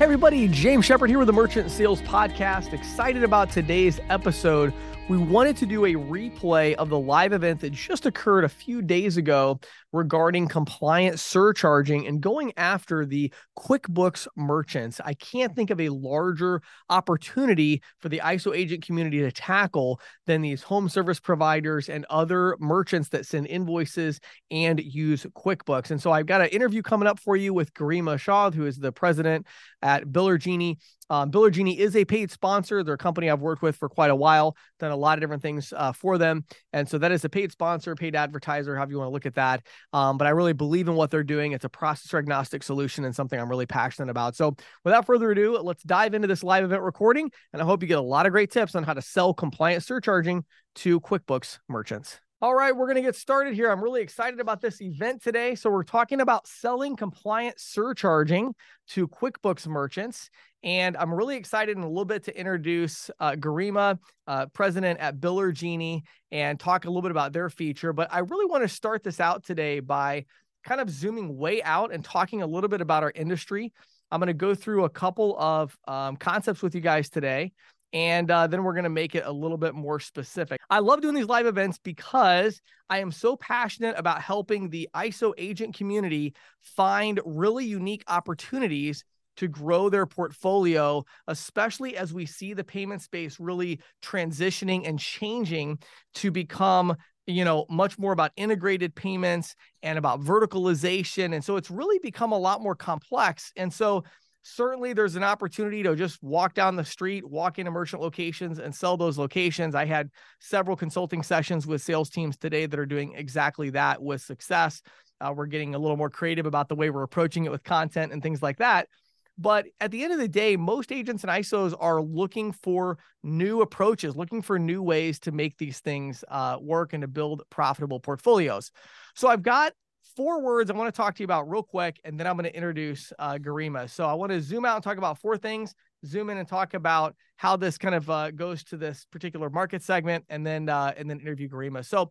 Hey, everybody, James Shepard here with the Merchant Sales Podcast. Excited about today's episode. We wanted to do a replay of the live event that just occurred a few days ago regarding compliance surcharging and going after the QuickBooks merchants. I can't think of a larger opportunity for the ISO agent community to tackle than these home service providers and other merchants that send invoices and use QuickBooks. And so I've got an interview coming up for you with Garima Shah, who is the president at Biller Genie. Um, Biller Genie is a paid sponsor. They're a company I've worked with for quite a while, done a lot of different things uh, for them. And so that is a paid sponsor, paid advertiser, however you want to look at that. Um, but I really believe in what they're doing. It's a processor agnostic solution and something I'm really passionate about. So without further ado, let's dive into this live event recording. And I hope you get a lot of great tips on how to sell compliant surcharging to QuickBooks merchants. All right, we're going to get started here. I'm really excited about this event today. So, we're talking about selling compliant surcharging to QuickBooks merchants. And I'm really excited in a little bit to introduce uh, Garima, uh, president at Biller Genie, and talk a little bit about their feature. But I really want to start this out today by kind of zooming way out and talking a little bit about our industry. I'm going to go through a couple of um, concepts with you guys today and uh, then we're going to make it a little bit more specific. I love doing these live events because I am so passionate about helping the ISO agent community find really unique opportunities to grow their portfolio, especially as we see the payment space really transitioning and changing to become you know much more about integrated payments and about verticalization and so it's really become a lot more complex and so certainly there's an opportunity to just walk down the street, walk into merchant locations and sell those locations. I had several consulting sessions with sales teams today that are doing exactly that with success. Uh, we're getting a little more creative about the way we're approaching it with content and things like that. But at the end of the day, most agents and ISOs are looking for new approaches, looking for new ways to make these things uh, work and to build profitable portfolios. So I've got four words I want to talk to you about real quick, and then I'm going to introduce uh, Garima. So I want to zoom out and talk about four things, zoom in and talk about how this kind of uh, goes to this particular market segment, and then uh, and then interview Garima. So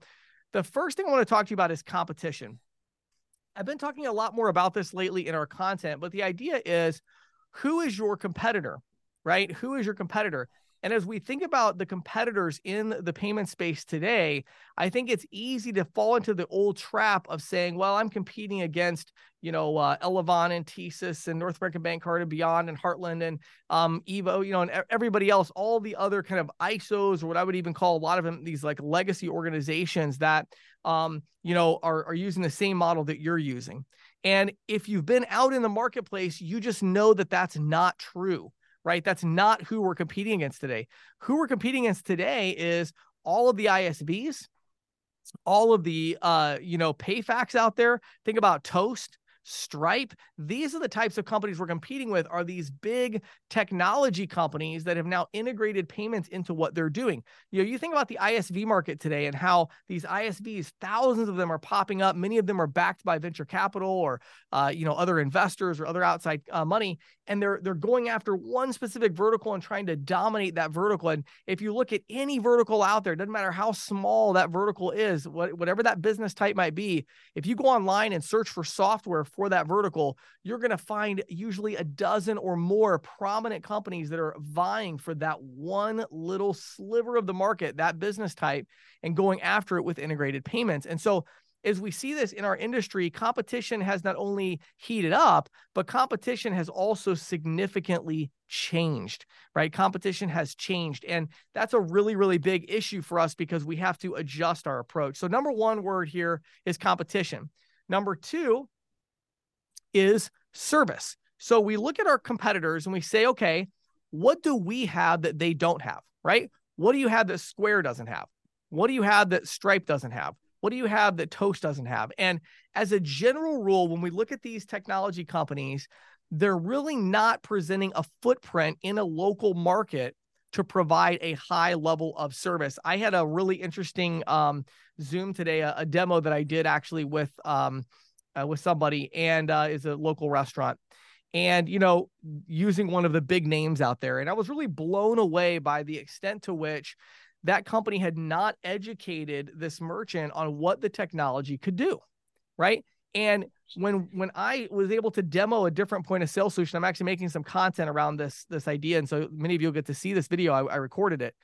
the first thing I want to talk to you about is competition. I've been talking a lot more about this lately in our content, but the idea is who is your competitor, right? Who is your competitor? And as we think about the competitors in the payment space today, I think it's easy to fall into the old trap of saying, well, I'm competing against, you know, uh, Elavon and TSYS and North American Bank Card and Beyond and Heartland and um, Evo, you know, and everybody else, all the other kind of ISOs or what I would even call a lot of them, these like legacy organizations that, um, you know, are, are using the same model that you're using. And if you've been out in the marketplace, you just know that that's not true right? That's not who we're competing against today. Who we're competing against today is all of the ISVs, all of the uh, you know, PayFacs out there. Think about Toast, Stripe. These are the types of companies we're competing with are these big technology companies that have now integrated payments into what they're doing. You know, you think about the ISV market today and how these ISVs, thousands of them are popping up. Many of them are backed by venture capital or uh, you know, other investors or other outside uh, money and they're they're going after one specific vertical and trying to dominate that vertical. And if you look at any vertical out there, doesn't matter how small that vertical is, what, whatever that business type might be, if you go online and search for software for that vertical, you're going to find usually a dozen or more prominent companies that are vying for that one little sliver of the market, that business type, and going after it with integrated payments. And so as we see this in our industry, competition has not only heated up, but competition has also significantly changed, right? Competition has changed. And that's a really, really big issue for us because we have to adjust our approach. So, number one word here is competition. Number two is service. So, we look at our competitors and we say, okay, what do we have that they don't have, right? What do you have that Square doesn't have? What do you have that Stripe doesn't have? What do you have that Toast doesn't have? And as a general rule, when we look at these technology companies, they're really not presenting a footprint in a local market to provide a high level of service. I had a really interesting um, Zoom today, a, a, demo that I did actually with um, uh, with somebody, and uh, is a local restaurant, and you know, using one of the big names out there, and I was really blown away by the extent to which that company had not educated this merchant on what the technology could do. Right. And when when I was able to demo a different point of sale solution, I'm actually making some content around this this idea, and so many of you will get to see this video. I, I recorded it,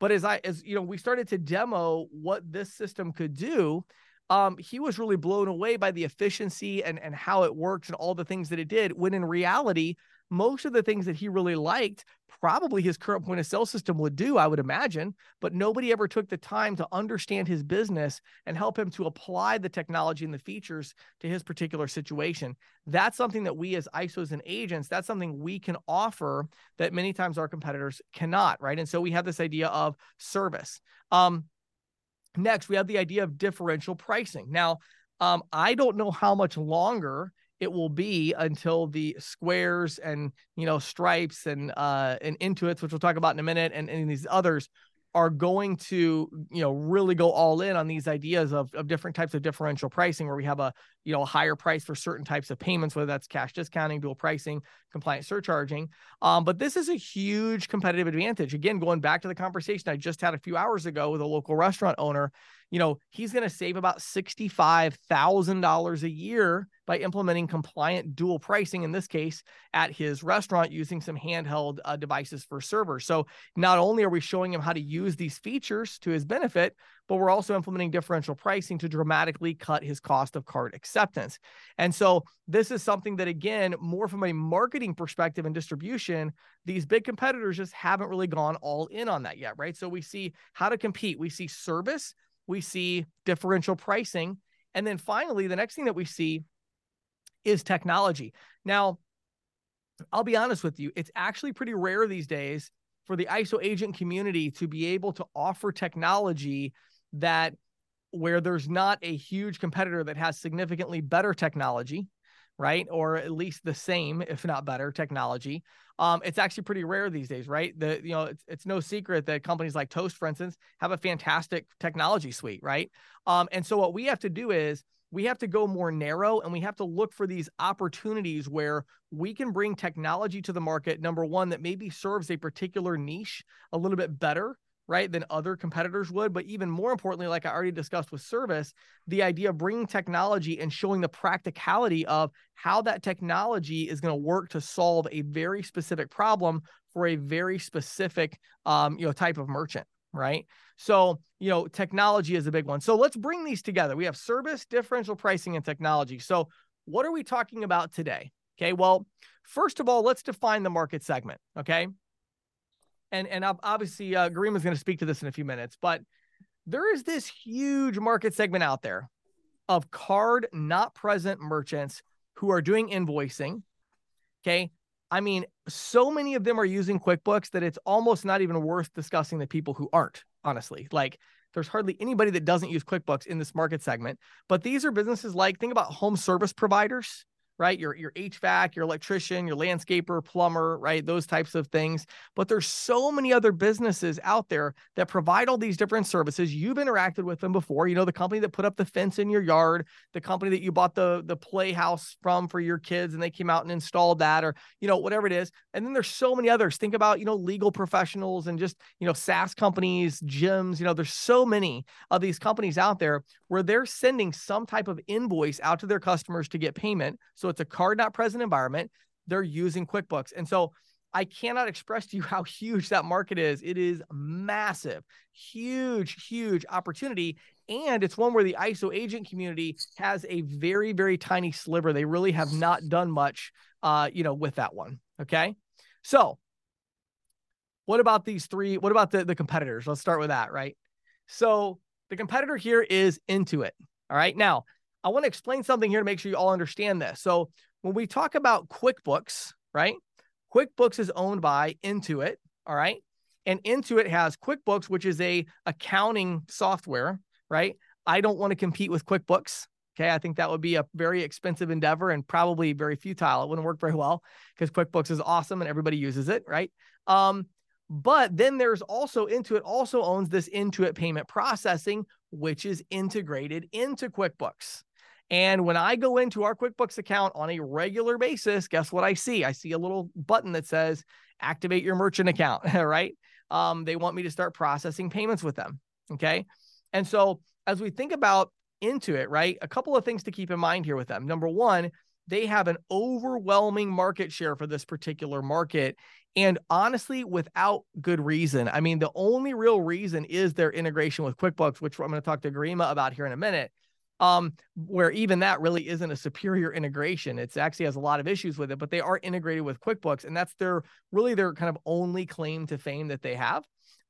but as I as you know, we started to demo what this system could do. Um, he was really blown away by the efficiency and and how it works and all the things that it did. When in reality, most of the things that he really liked, probably his current point of sale system would do, I would imagine, but nobody ever took the time to understand his business and help him to apply the technology and the features to his particular situation. That's something that we as ISOs and agents, that's something we can offer that many times our competitors cannot, right? And so we have this idea of service. Um, next, we have the idea of differential pricing. Now, um, I don't know how much longer it will be until the squares and you know stripes and uh and intuits which we'll talk about in a minute and, and these others are going to you know really go all in on these ideas of, of different types of differential pricing where we have a you know a higher price for certain types of payments whether that's cash discounting dual pricing compliant surcharging um, but this is a huge competitive advantage again going back to the conversation i just had a few hours ago with a local restaurant owner you know he's going to save about $65000 a year by implementing compliant dual pricing in this case at his restaurant using some handheld uh, devices for servers. So not only are we showing him how to use these features to his benefit, but we're also implementing differential pricing to dramatically cut his cost of card acceptance. And so this is something that again, more from a marketing perspective and distribution, these big competitors just haven't really gone all in on that yet, right? So we see how to compete, we see service, we see differential pricing, and then finally, the next thing that we see is technology. Now, I'll be honest with you, it's actually pretty rare these days for the ISO agent community to be able to offer technology that where there's not a huge competitor that has significantly better technology, right? Or at least the same, if not better technology. Um, it's actually pretty rare these days, right? The you know, it's, it's no secret that companies like Toast, for instance, have a fantastic technology suite, right? Um, and so what we have to do is we have to go more narrow and we have to look for these opportunities where we can bring technology to the market number one that maybe serves a particular niche a little bit better right than other competitors would but even more importantly like i already discussed with service the idea of bringing technology and showing the practicality of how that technology is going to work to solve a very specific problem for a very specific um, you know type of merchant right? So, you know, technology is a big one. So let's bring these together. We have service, differential pricing, and technology. So, what are we talking about today? Okay. Well, first of all, let's define the market segment. Okay. And and obviously, uh, is going to speak to this in a few minutes, but there is this huge market segment out there of card not present merchants who are doing invoicing. Okay. I mean, so many of them are using QuickBooks that it's almost not even worth discussing the people who aren't, honestly. Like, there's hardly anybody that doesn't use QuickBooks in this market segment. But these are businesses like, think about home service providers right? Your your HVAC, your electrician, your landscaper, plumber, right? Those types of things. But there's so many other businesses out there that provide all these different services. You've interacted with them before. You know, the company that put up the fence in your yard, the company that you bought the the playhouse from for your kids and they came out and installed that or, you know, whatever it is. And then there's so many others. Think about, you know, legal professionals and just, you know, SaaS companies, gyms, you know, there's so many of these companies out there where they're sending some type of invoice out to their customers to get payment. So it's a card not present environment. They're using QuickBooks. And so I cannot express to you how huge that market is. It is massive, huge, huge opportunity. And it's one where the ISO agent community has a very, very tiny sliver. They really have not done much, uh, you know, with that one. Okay. So what about these three? What about the, the competitors? Let's start with that, right? So the competitor here is Intuit. All right. Now, I want to explain something here to make sure you all understand this. So, when we talk about QuickBooks, right? QuickBooks is owned by Intuit. All right. And Intuit has QuickBooks, which is a accounting software, right? I don't want to compete with QuickBooks. Okay. I think that would be a very expensive endeavor and probably very futile. It wouldn't work very well because QuickBooks is awesome and everybody uses it, right? Um, but then there's also Intuit also owns this Intuit payment processing, which is integrated into QuickBooks. And when I go into our QuickBooks account on a regular basis, guess what I see? I see a little button that says activate your merchant account, right? Um, they want me to start processing payments with them. Okay. And so as we think about Intuit, right? A couple of things to keep in mind here with them. Number one, they have an overwhelming market share for this particular market. And honestly, without good reason. I mean, the only real reason is their integration with QuickBooks, which I'm going to talk to Garima about here in a minute. Um, where even that really isn't a superior integration. It's actually has a lot of issues with it, but they are integrated with QuickBooks, and that's their really their kind of only claim to fame that they have.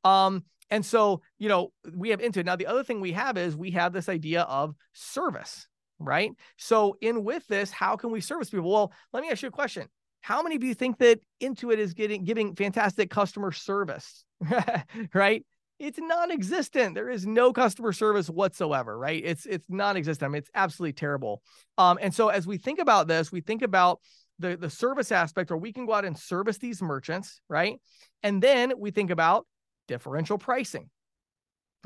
Um, and so, you know, we have Intuit. Now, the other thing we have is we have this idea of service, right? So, in with this, how can we service people? Well, let me ask you a question. How many of you think that Intuit is getting giving fantastic customer service? right? It's non-existent. There is no customer service whatsoever, right? It's it's non-existent. I mean, it's absolutely terrible. Um, and so as we think about this, we think about the the service aspect, or we can go out and service these merchants, right? And then we think about differential pricing.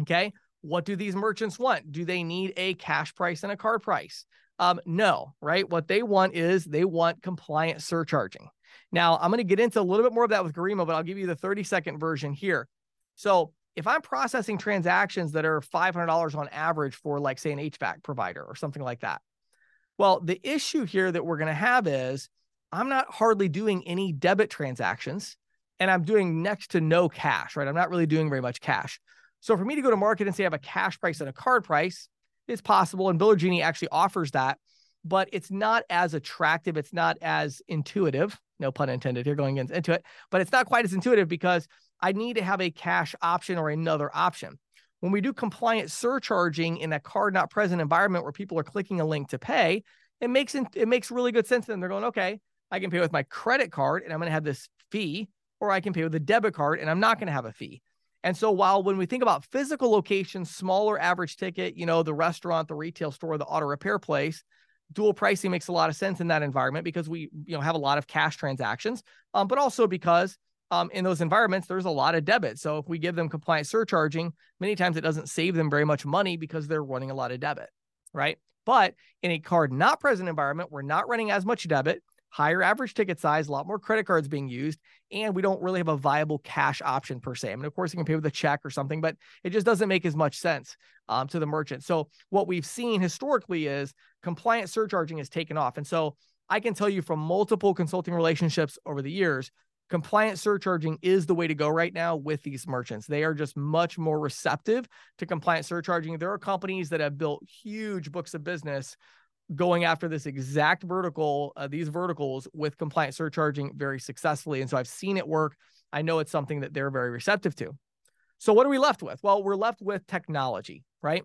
Okay. What do these merchants want? Do they need a cash price and a card price? Um, no, right? What they want is they want compliant surcharging. Now, I'm going to get into a little bit more of that with Garima, but I'll give you the 30 second version here. So, if I'm processing transactions that are $500 on average for, like, say, an HVAC provider or something like that, well, the issue here that we're going to have is I'm not hardly doing any debit transactions and I'm doing next to no cash, right? I'm not really doing very much cash. So for me to go to market and say I have a cash price and a card price, it's possible. And Biller Genie actually offers that, but it's not as attractive. It's not as intuitive. No pun intended here going into it, but it's not quite as intuitive because I need to have a cash option or another option. When we do compliant surcharging in a card not present environment where people are clicking a link to pay, it makes it makes really good sense. And they're going, okay, I can pay with my credit card and I'm going to have this fee or I can pay with a debit card and I'm not going to have a fee. And so while when we think about physical locations, smaller average ticket, you know, the restaurant, the retail store, the auto repair place, dual pricing makes a lot of sense in that environment because we, you know, have a lot of cash transactions, um, but also because um, in those environments, there's a lot of debit. So if we give them compliant surcharging, many times it doesn't save them very much money because they're running a lot of debit, right? But in a card not present environment, we're not running as much debit higher average ticket size, a lot more credit cards being used, and we don't really have a viable cash option per se. I mean, of course, you can pay with a check or something, but it just doesn't make as much sense um, to the merchant. So, what we've seen historically is compliant surcharging has taken off. And so, I can tell you from multiple consulting relationships over the years, compliant surcharging is the way to go right now with these merchants. They are just much more receptive to compliant surcharging. There are companies that have built huge books of business going after this exact vertical, uh, these verticals with compliant surcharging very successfully. And so I've seen it work. I know it's something that they're very receptive to. So what are we left with? Well, we're left with technology, right?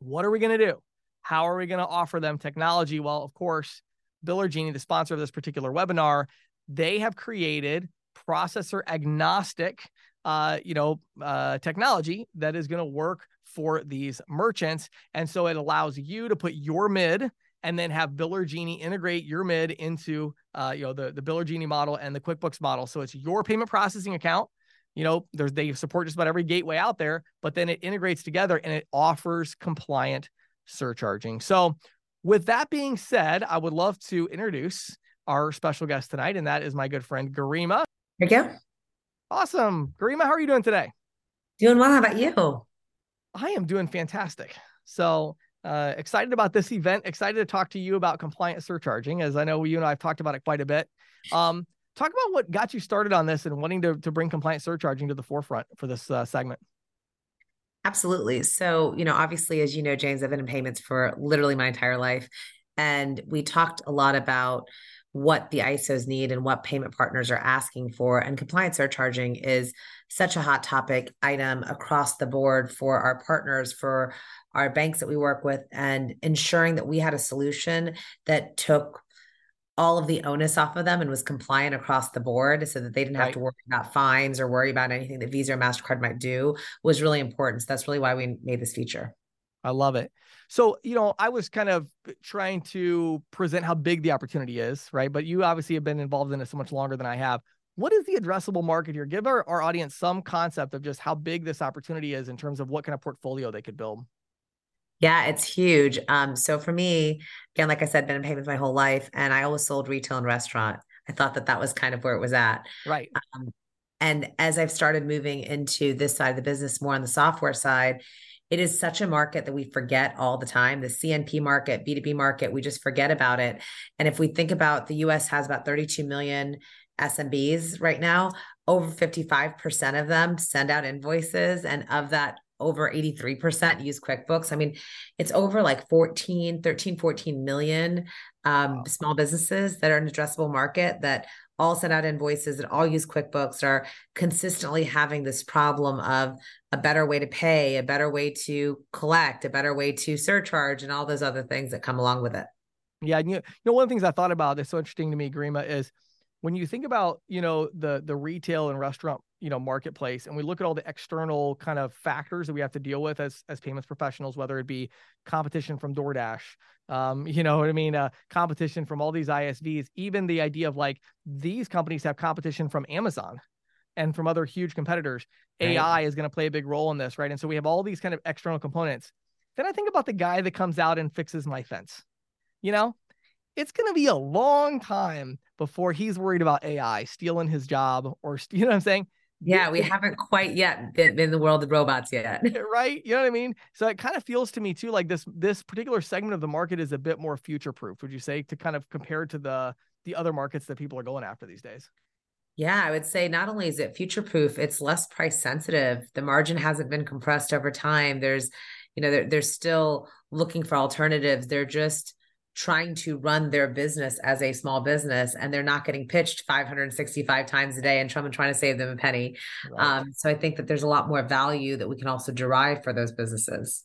What are we going to do? How are we going to offer them technology? Well, of course, Biller Genie, the sponsor of this particular webinar, they have created processor agnostic, uh, you know, uh, technology that is going to work for these merchants. And so it allows you to put your mid and then have Biller Genie integrate your mid into uh, you know the, the Biller Genie model and the QuickBooks model. So it's your payment processing account. You know, there's they support just about every gateway out there, but then it integrates together and it offers compliant surcharging. So with that being said, I would love to introduce our special guest tonight, and that is my good friend Garima. There you go. Awesome. Garima, how are you doing today? Doing well. How about you? I am doing fantastic. So uh, excited about this event. Excited to talk to you about compliant surcharging, as I know you and I have talked about it quite a bit. Um, talk about what got you started on this and wanting to to bring compliant surcharging to the forefront for this uh, segment. Absolutely. So, you know, obviously, as you know, James, I've been in payments for literally my entire life. And we talked a lot about what the ISOs need and what payment partners are asking for. And compliance surcharging is such a hot topic item across the board for our partners, for our banks that we work with, and ensuring that we had a solution that took all of the onus off of them and was compliant across the board so that they didn't have right. to worry about fines or worry about anything that Visa or MasterCard might do was really important. So that's really why we made this feature. I love it. So, you know, I was kind of trying to present how big the opportunity is, right? But you obviously have been involved in it so much longer than I have. What is the addressable market here? Give our, our audience some concept of just how big this opportunity is in terms of what kind of portfolio they could build. Yeah, it's huge. Um, so for me, again, like I said, been in payments my whole life, and I always sold retail and restaurant. I thought that that was kind of where it was at. Right. Um, and as I've started moving into this side of the business more on the software side, it is such a market that we forget all the time. The CNP market, B2B market, we just forget about it. And if we think about the US has about 32 million SMBs right now, over 55% of them send out invoices. And of that, over 83% use QuickBooks. I mean, it's over like 14, 13, 14 million um, wow. small businesses that are an addressable market that all send out invoices and all use QuickBooks are consistently having this problem of a better way to pay, a better way to collect, a better way to surcharge, and all those other things that come along with it. Yeah, you know, one of the things I thought about that's so interesting to me, Garima, is when you think about you know the the retail and restaurant you know marketplace and we look at all the external kind of factors that we have to deal with as as payments professionals whether it be competition from DoorDash um you know what I mean? Uh, competition from all these ISVs even the idea of like these companies have competition from Amazon and from other huge competitors. Right. AI is going to play a big role in this right? And so we have all these kind of external components. Then I think about the guy that comes out and fixes my fence you know? It's going to be a long time before he's worried about AI stealing his job or, you know what I'm saying? Yeah, we haven't quite yet been in the world of robots yet. right? You know what I mean? So it kind of feels to me too like this this particular segment of the market is a bit more future proof, would you say, to kind of compare to the the other markets that people are going after these days? Yeah, I would say not only is it future proof, it's less price sensitive. The margin hasn't been compressed over time. There's, you know, they're, they're still looking for alternatives. They're just trying to run their business as a small business and they're not getting pitched 565 times a day and Trump trying to save them a penny. Right. Um, so I think that there's a lot more value that we can also derive for those businesses.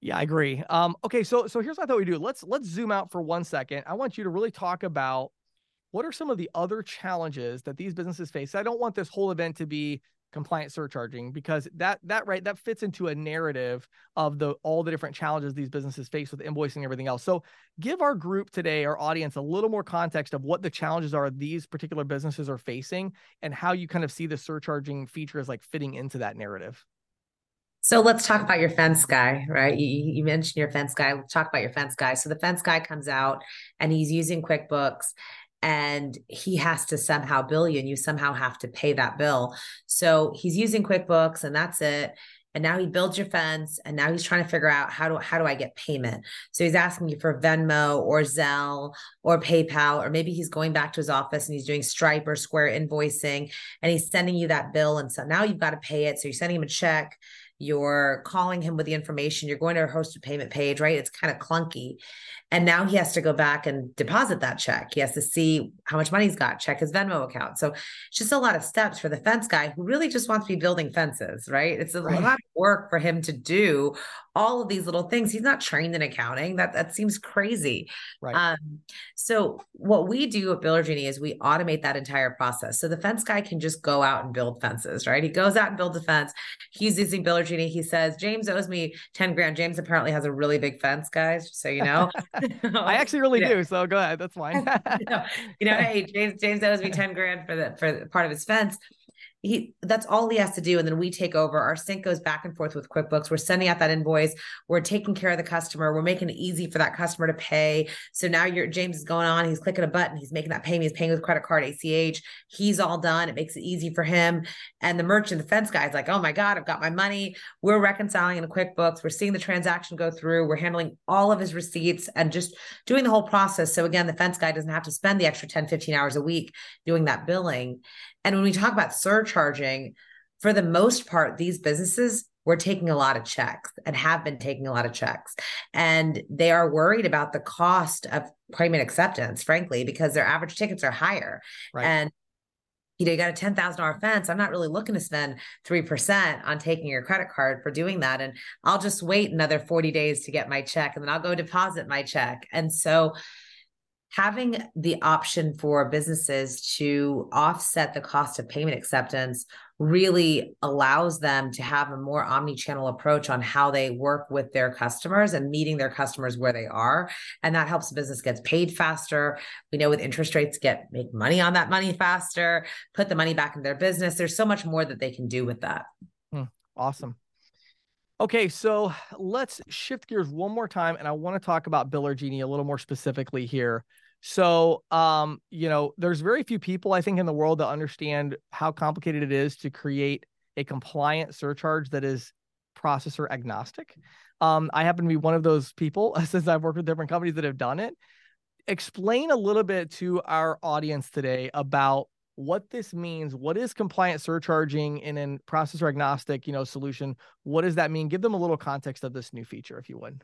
Yeah, I agree. Um, okay, so so here's what I thought we do. Let's let's zoom out for one second. I want you to really talk about what are some of the other challenges that these businesses face. I don't want this whole event to be compliant surcharging because that that right that fits into a narrative of the all the different challenges these businesses face with invoicing and everything else so give our group today our audience a little more context of what the challenges are these particular businesses are facing and how you kind of see the surcharging features like fitting into that narrative so let's talk about your fence guy, right? You, you, mentioned your fence guy. Let's talk about your fence guy. So the fence guy comes out and he's using QuickBooks and he has to somehow bill you and you somehow have to pay that bill. So he's using QuickBooks and that's it. And now he builds your fence and now he's trying to figure out how do how do I get payment? So he's asking you for Venmo or Zelle or PayPal, or maybe he's going back to his office and he's doing Stripe or Square invoicing and he's sending you that bill. And so now you've got to pay it. So you're sending him a check you're calling him with the information, you're going to a hosted payment page, right? It's kind of clunky. And now he has to go back and deposit that check. He has to see how much money he's got, check his Venmo account. So it's just a lot of steps for the fence guy who really just wants to be building fences, right? It's a right. lot of work for him to do all of these little things. He's not trained in accounting. That that seems crazy. Right. Um, so what we do at Biller Genie is we automate that entire process. So the fence guy can just go out and build fences, right? He goes out and builds a fence. He's using Biller Genie. He says, James owes me 10 grand. James apparently has a really big fence, guys, so you know. I actually really do. So go ahead. That's fine. you, know, you know, hey, James, James owes me 10 grand for the for part of his fence he that's all he has to do. And then we take over. Our sync goes back and forth with quickbooks. We're sending out that invoice. We're taking care of the customer. We're making it easy for that customer to pay. So now your james is going on. He's clicking a button. He's making that payment. He's paying with credit card ach he's all done. It makes it easy for him. And the merchant the fence guy is like oh my god i've got my money. We're reconciling in quickbooks. We're seeing the transaction go through. We're handling all of his receipts and just doing the whole process. So again the fence guy doesn't have to spend the extra 10 15 hours a week doing that billing and when we talk about surcharging, for the most part, these businesses were taking a lot of checks and have been taking a lot of checks. And they are worried about the cost of payment acceptance, frankly, because their average tickets are higher. Right. And you know, you got a ten thousand dollar fence. I'm not really looking to spend three percent on taking your credit card for doing that, and I'll just wait another forty days to get my check, and then I'll go deposit my check. And so, having the option for businesses to offset the cost of payment acceptance really allows them to have a more omni-channel approach on how they work with their customers and meeting their customers where they are. And that helps the business gets paid faster. We know with interest rates get make money on that money faster put the money back in their business. There's so much more that they can do with that. Hmm, awesome Okay, so let's shift gears one more time, and I want to talk about Biller Genie a little more specifically here. So, um, you know, there's very few people I think in the world that understand how complicated it is to create a compliant surcharge that is processor agnostic. Um, I happen to be one of those people since I've worked with different companies that have done it. Explain a little bit to our audience today about what this means. What is compliant surcharging in a processor agnostic, you know, solution? What does that mean? Give them a little context of this new feature, if you would.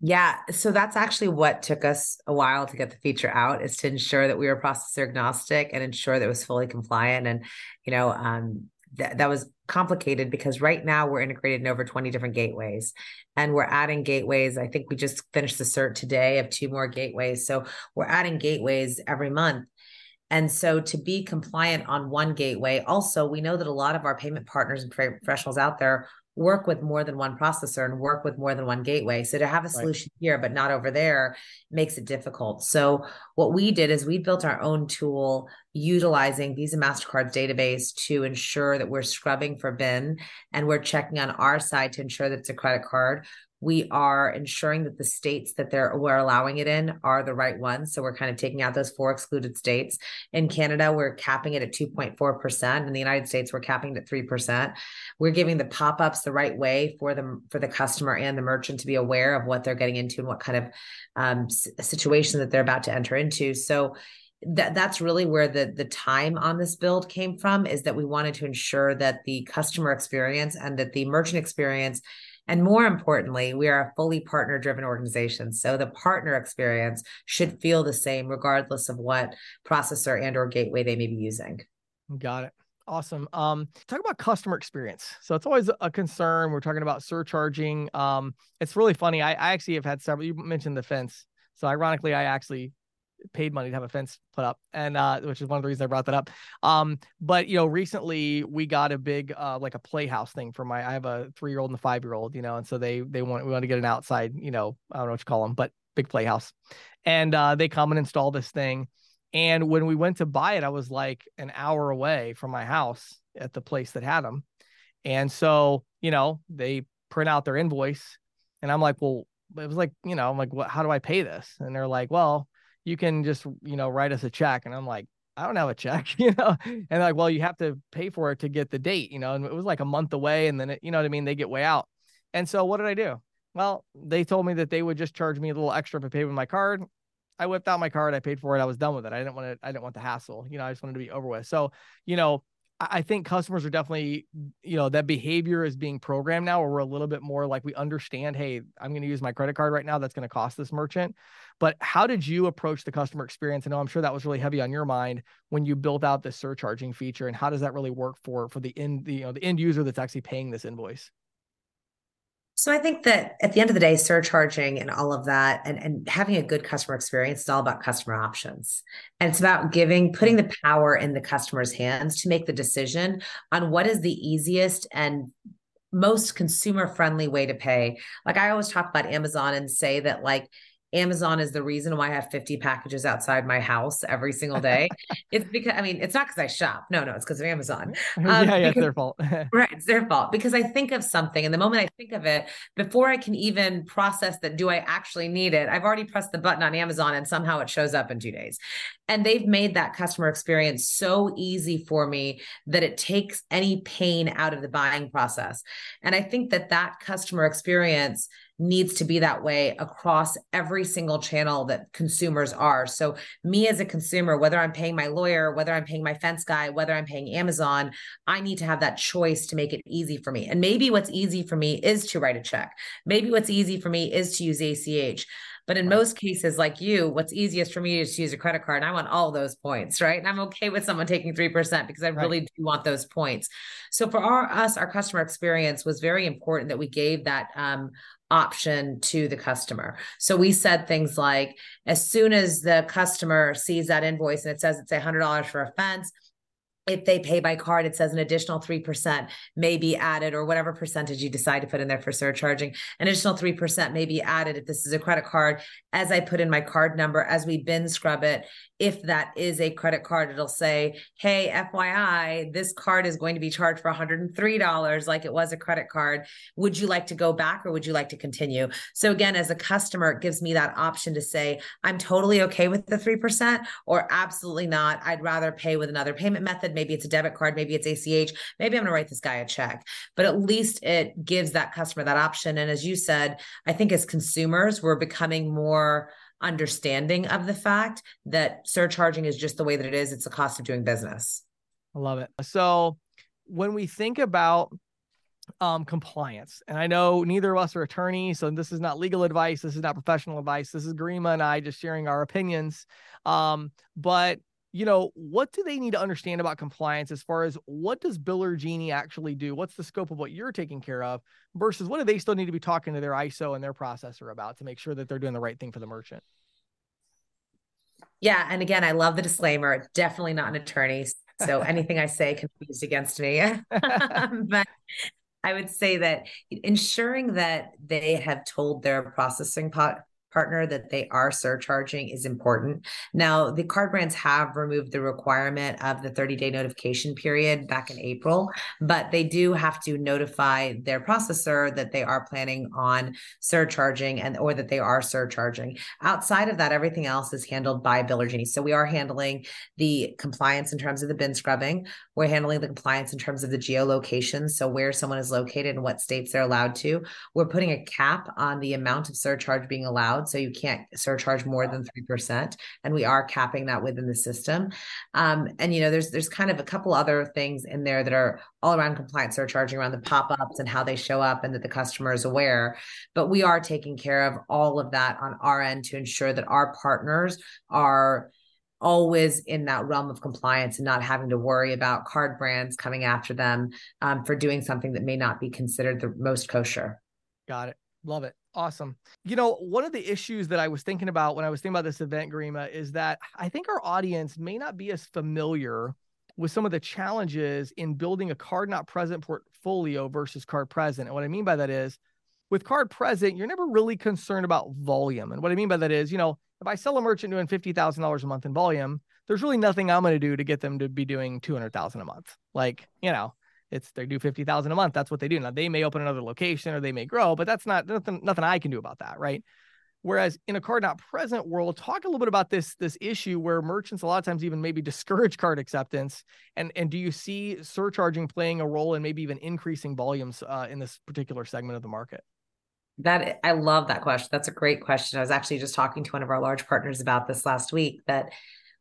Yeah, so that's actually what took us a while to get the feature out is to ensure that we were processor agnostic and ensure that it was fully compliant. And you know, um, that that was complicated because right now we're integrated in over 20 different gateways and we're adding gateways. I think we just finished the cert today of two more gateways. So we're adding gateways every month. And so to be compliant on one gateway, also, we know that a lot of our payment partners and professionals out there work with more than one processor and work with more than one gateway. So to have a solution right. here, but not over there, makes it difficult. So what we did is we built our own tool utilizing Visa MasterCard's database to ensure that we're scrubbing for BIN and we're checking on our side to ensure that it's a credit card we are ensuring that the states that they're we're allowing it in are the right ones. So we're kind of taking out those four excluded states. In Canada, we're capping it at 2.4%. In the United States, we're capping it at 3%. We're giving the pop-ups the right way for the for the customer and the merchant to be aware of what they're getting into and what kind of um, situation that they're about to enter into. So that that's really where the the time on this build came from is that we wanted to ensure that the customer experience and that the merchant experience and more importantly, we are a fully partner driven organization. So the partner experience should feel the same regardless of what processor and or gateway they may be using. Got it. Awesome. Um, talk about customer experience. So it's always a concern. We're talking about surcharging. Um, it's really funny. I, I actually have had several. You mentioned the fence. So ironically, I actually paid money to have a fence put up and uh which is one of the reasons i brought that up. Um but you know recently we got a big uh like a playhouse thing for my i have a three year old and a five year old you know and so they they want we want to get an outside you know i don't know what you call them but big playhouse. And uh they come and install this thing and when we went to buy it i was like an hour away from my house at the place that had them and so you know they print out their invoice and i'm like well it was like you know i'm like what how do i pay this? And they're like well you can just you know write us a check and i'm like i don't have a check you know? And like well you have to pay for it to get the date you know? And it was like a month away and then it, you know what i mean? They get way out. And so what did i do? Well they told me that they would just charge me a little extra if i paid with my card. I whipped out my card i paid for it i was done with it. I didn't want to i didn't want the hassle you know? I just wanted to be over with. So you know I think customers are definitely, you know, that behavior is being programmed now, where we're a little bit more like we understand, hey, I'm going to use my credit card right now. That's going to cost this merchant. But how did you approach the customer experience? I know I'm sure that was really heavy on your mind when you built out this surcharging feature, and how does that really work for for the end, the, you know, the end user that's actually paying this invoice? So I think that at the end of the day, surcharging and all of that and, and having a good customer experience is all about customer options. And it's about giving, putting the power in the customer's hands to make the decision on what is the easiest and most consumer friendly way to pay. Like I always talk about Amazon and say that like Amazon is the reason why I have 50 packages outside my house every single day. it's because, I mean, it's not because I shop. No, no, it's because of Amazon. Um, yeah, yeah, because, it's their fault. right. It's their fault because I think of something and the moment I think of it, before I can even process that, do I actually need it? I've already pressed the button on Amazon and somehow it shows up in two days. And they've made that customer experience so easy for me that it takes any pain out of the buying process. And I think that that customer experience needs to be that way across every single channel that consumers are. So, me as a consumer, whether I'm paying my lawyer, whether I'm paying my fence guy, whether I'm paying Amazon, I need to have that choice to make it easy for me. And maybe what's easy for me is to write a check. Maybe what's easy for me is to use ACH. But in most cases, like you, what's easiest for me is to use a credit card. And I want all those points, right? And I'm okay with someone taking 3% because I right. really do want those points. So for our, us, our customer experience was very important that we gave that um, option to the customer. So we said things like, as soon as the customer sees that invoice and it says it's $100 for a fence, if they pay by card, it says an additional 3% may be added, or whatever percentage you decide to put in there for surcharging. An additional 3% may be added if this is a credit card. As I put in my card number, as we bin scrub it, if that is a credit card, it'll say, hey, FYI, this card is going to be charged for $103 like it was a credit card. Would you like to go back or would you like to continue? So, again, as a customer, it gives me that option to say, I'm totally okay with the 3% or absolutely not. I'd rather pay with another payment method maybe it's a debit card, maybe it's ACH, maybe I'm going to write this guy a check. But at least it gives that customer that option. And as you said, I think as consumers, we're becoming more understanding of the fact that surcharging is just the way that it is. It's the cost of doing business. I love it. So when we think about um, compliance, and I know neither of us are attorneys, so this is not legal advice, this is not professional advice. This is Garima and I just sharing our opinions. Um, but you know, what do they need to understand about compliance as far as what does Biller Genie actually do? What's the scope of what you're taking care of versus what do they still need to be talking to their ISO and their processor about to make sure that they're doing the right thing for the merchant? Yeah. And again, I love the disclaimer. Definitely not an mm-hmm. attorney. So anything I say can be used against me. but I would say that ensuring that they have told their processing pot partner that they are surcharging is important. Now, the card brands have removed the requirement of the 30 day notification period back in April, but they do have to notify their processor that they are planning on surcharging and or that they are surcharging. Outside of that, everything else is handled by Biller Genie. So we are handling the compliance in terms of the bin scrubbing. We're handling the compliance in terms of the geolocation. So where someone is located and what states they're allowed to. We're putting a cap on the amount of surcharge being allowed so you can't surcharge more than 3%. And we are capping that within the system. Um, and, you know, there's, there's kind of a couple other things in there that are all around compliance surcharging around the pop-ups and how they show up and that the customer is aware. But we are taking care of all of that on our end to ensure that our partners are always in that realm of compliance and not having to worry about card brands coming after them um, for doing something that may not be considered the most kosher. Got it. Love it. Awesome. You know, one of the issues that I was thinking about when I was thinking about this event, Garima, is that I think our audience may not be as familiar with some of the challenges in building a card not present portfolio versus card present. And what I mean by that is with card present, you're never really concerned about volume. And what I mean by that is, you know, if I sell a merchant doing $50,000 a month in volume, there's really nothing I'm going to do to get them to be doing 200,000 a month. Like, you know, it's they do 50,000 a month. That's what they do. Now they may open another location or they may grow, but that's not nothing, nothing I can do about that. Right. Whereas in a card not present world, talk a little bit about this this issue where merchants a lot of times even maybe discourage card acceptance, and and do you see surcharging playing a role in maybe even increasing volumes uh, in this particular segment of the market? That I love that question. That's a great question. I was actually just talking to one of our large partners about this last week that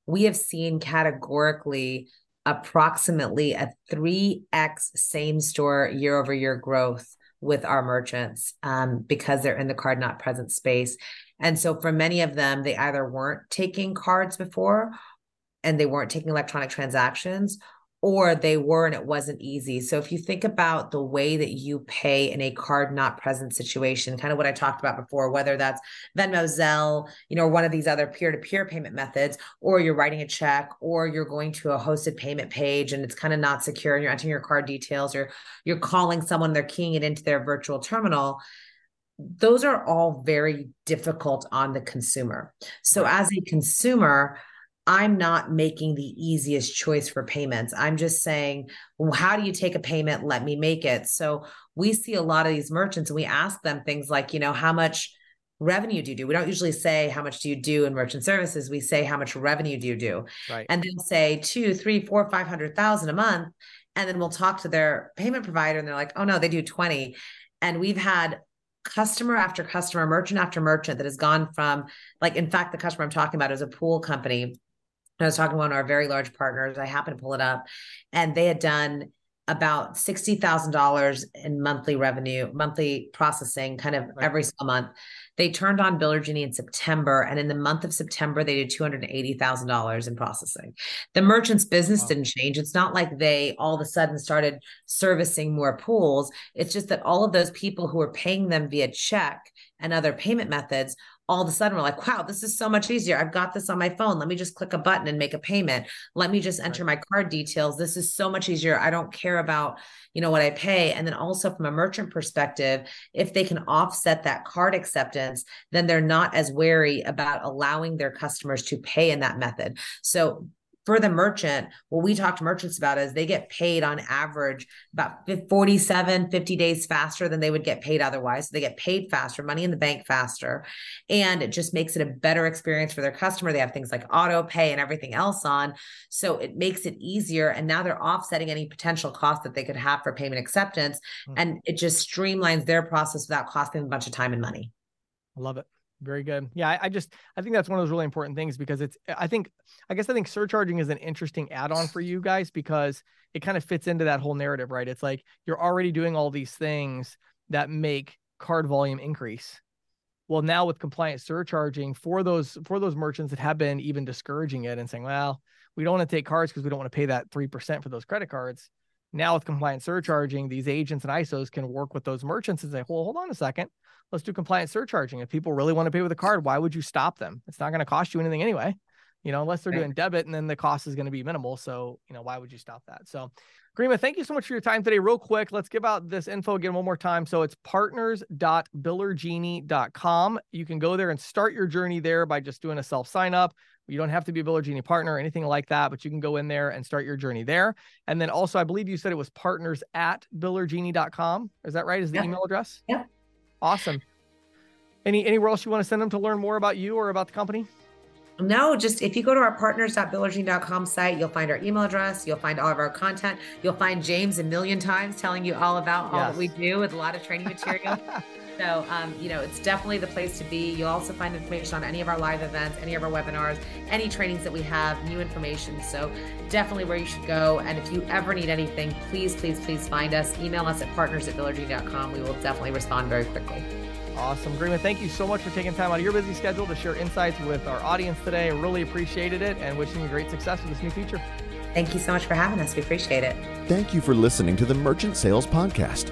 we have seen categorically approximately a 3x same store year over year growth with our merchants um, because they're in the card not present space. And so for many of them, they either weren't taking cards before and they weren't taking electronic transactions or they were and it wasn't easy. So if you think about the way that you pay in a card not present situation, kind of what I talked about before, whether that's Venmo, Zelle, you know, or one of these other peer-to-peer payment methods, or you're writing a check, or you're going to a hosted payment page and it's kind of not secure and you're entering your card details, or you're calling someone, they're keying it into their virtual terminal those are all very difficult on the consumer. So, as a consumer, I'm not making the easiest choice for payments. I'm just saying, well, how do you take a payment? Let me make it. So we see a lot of these merchants and we ask them things like, you know, how much revenue do you do? We don't usually say how much do you do in merchant services. We say how much revenue do you do? Right. And then say two, three, four, five hundred thousand a month. And then we'll talk to their payment provider and they're like, oh no, they do 20. And we've had customer after customer, merchant after merchant that has gone from like, in fact, the customer I'm talking about is a pool company I was talking to one of our very large partners. I happened to pull it up, and they had done about $60,000 in monthly revenue, monthly processing kind of right. every single month. They turned on Biller Genie in September, and in the month of September, they did $280,000 in processing. The merchant's business wow. didn't change. It's not like they all of a sudden started servicing more pools. It's just that all of those people who were paying them via check and other payment methods all of a sudden we're like, wow, this is so much easier. I've got this on my phone. Let me just click a button and make a payment. Let me just enter my card details. This is so much easier. I don't care about, you know, what I pay. And then also from a merchant perspective, if they can offset that card acceptance, then they're not as wary about allowing their customers to pay in that method. So for the merchant, what we talk to merchants about is they get paid on average about 47, 50 days faster than they would get paid otherwise. So they get paid faster, money in the bank faster. And it just makes it a better experience for their customer. They have things like auto pay and everything else on. So it makes it easier. And now they're offsetting any potential cost that they could have for payment acceptance. Mm-hmm. And it just streamlines their process without costing them a bunch of time and money. I love it. Very good. Yeah, I, I, just I think that's one of those really important things because it's I think I guess I think surcharging is an interesting add-on for you guys because it kind of fits into that whole narrative, right? It's like you're already doing all these things that make card volume increase. Well, now with compliant surcharging for those for those merchants that have been even discouraging it and saying, well, we don't want to take cards because we don't want to pay that 3% for those credit cards. Now with compliant surcharging, these agents and ISOs can work with those merchants and say, well, hold on a second let's do compliant surcharging. If people really want to pay with a card, why would you stop them? It's not going to cost you anything anyway, you know, unless they're doing debit and then the cost is going to be minimal. So, you know, why would you stop that? So, Garima, thank you so much for your time today. Real quick, let's give out this info again one more time. So it's partners.billergenie.com. You can go there and start your journey there by just doing a self sign up. You don't have to be a Biller Genie partner or anything like that, but you can go in there and start your journey there. And then also, I believe you said it was partners at billergenie.com. Is that right? Is the yeah. email address? Yeah. Awesome. Any anywhere else you want to send them to learn more about you or about the company? No, just if you go to our partners.billergenie.com site, you'll find our email address, you'll find all of our content, you'll find James a million times telling you all about all yes. that we do with a lot of training material. so, um, you know, it's definitely the place to be. You'll also find information on any of our live events, any of our webinars, any trainings that we have, new information. So, definitely where you should go. And if you ever need anything, please, please, please find us. Email us at partners at billergenie.com. We will definitely respond very quickly. Awesome. Garima, thank you so much for taking time out of your busy schedule to share insights with our audience today. Really appreciated it and wishing you great success with this new feature. Thank you so much for having us. We appreciate it. Thank you for listening to the Merchant Sales Podcast.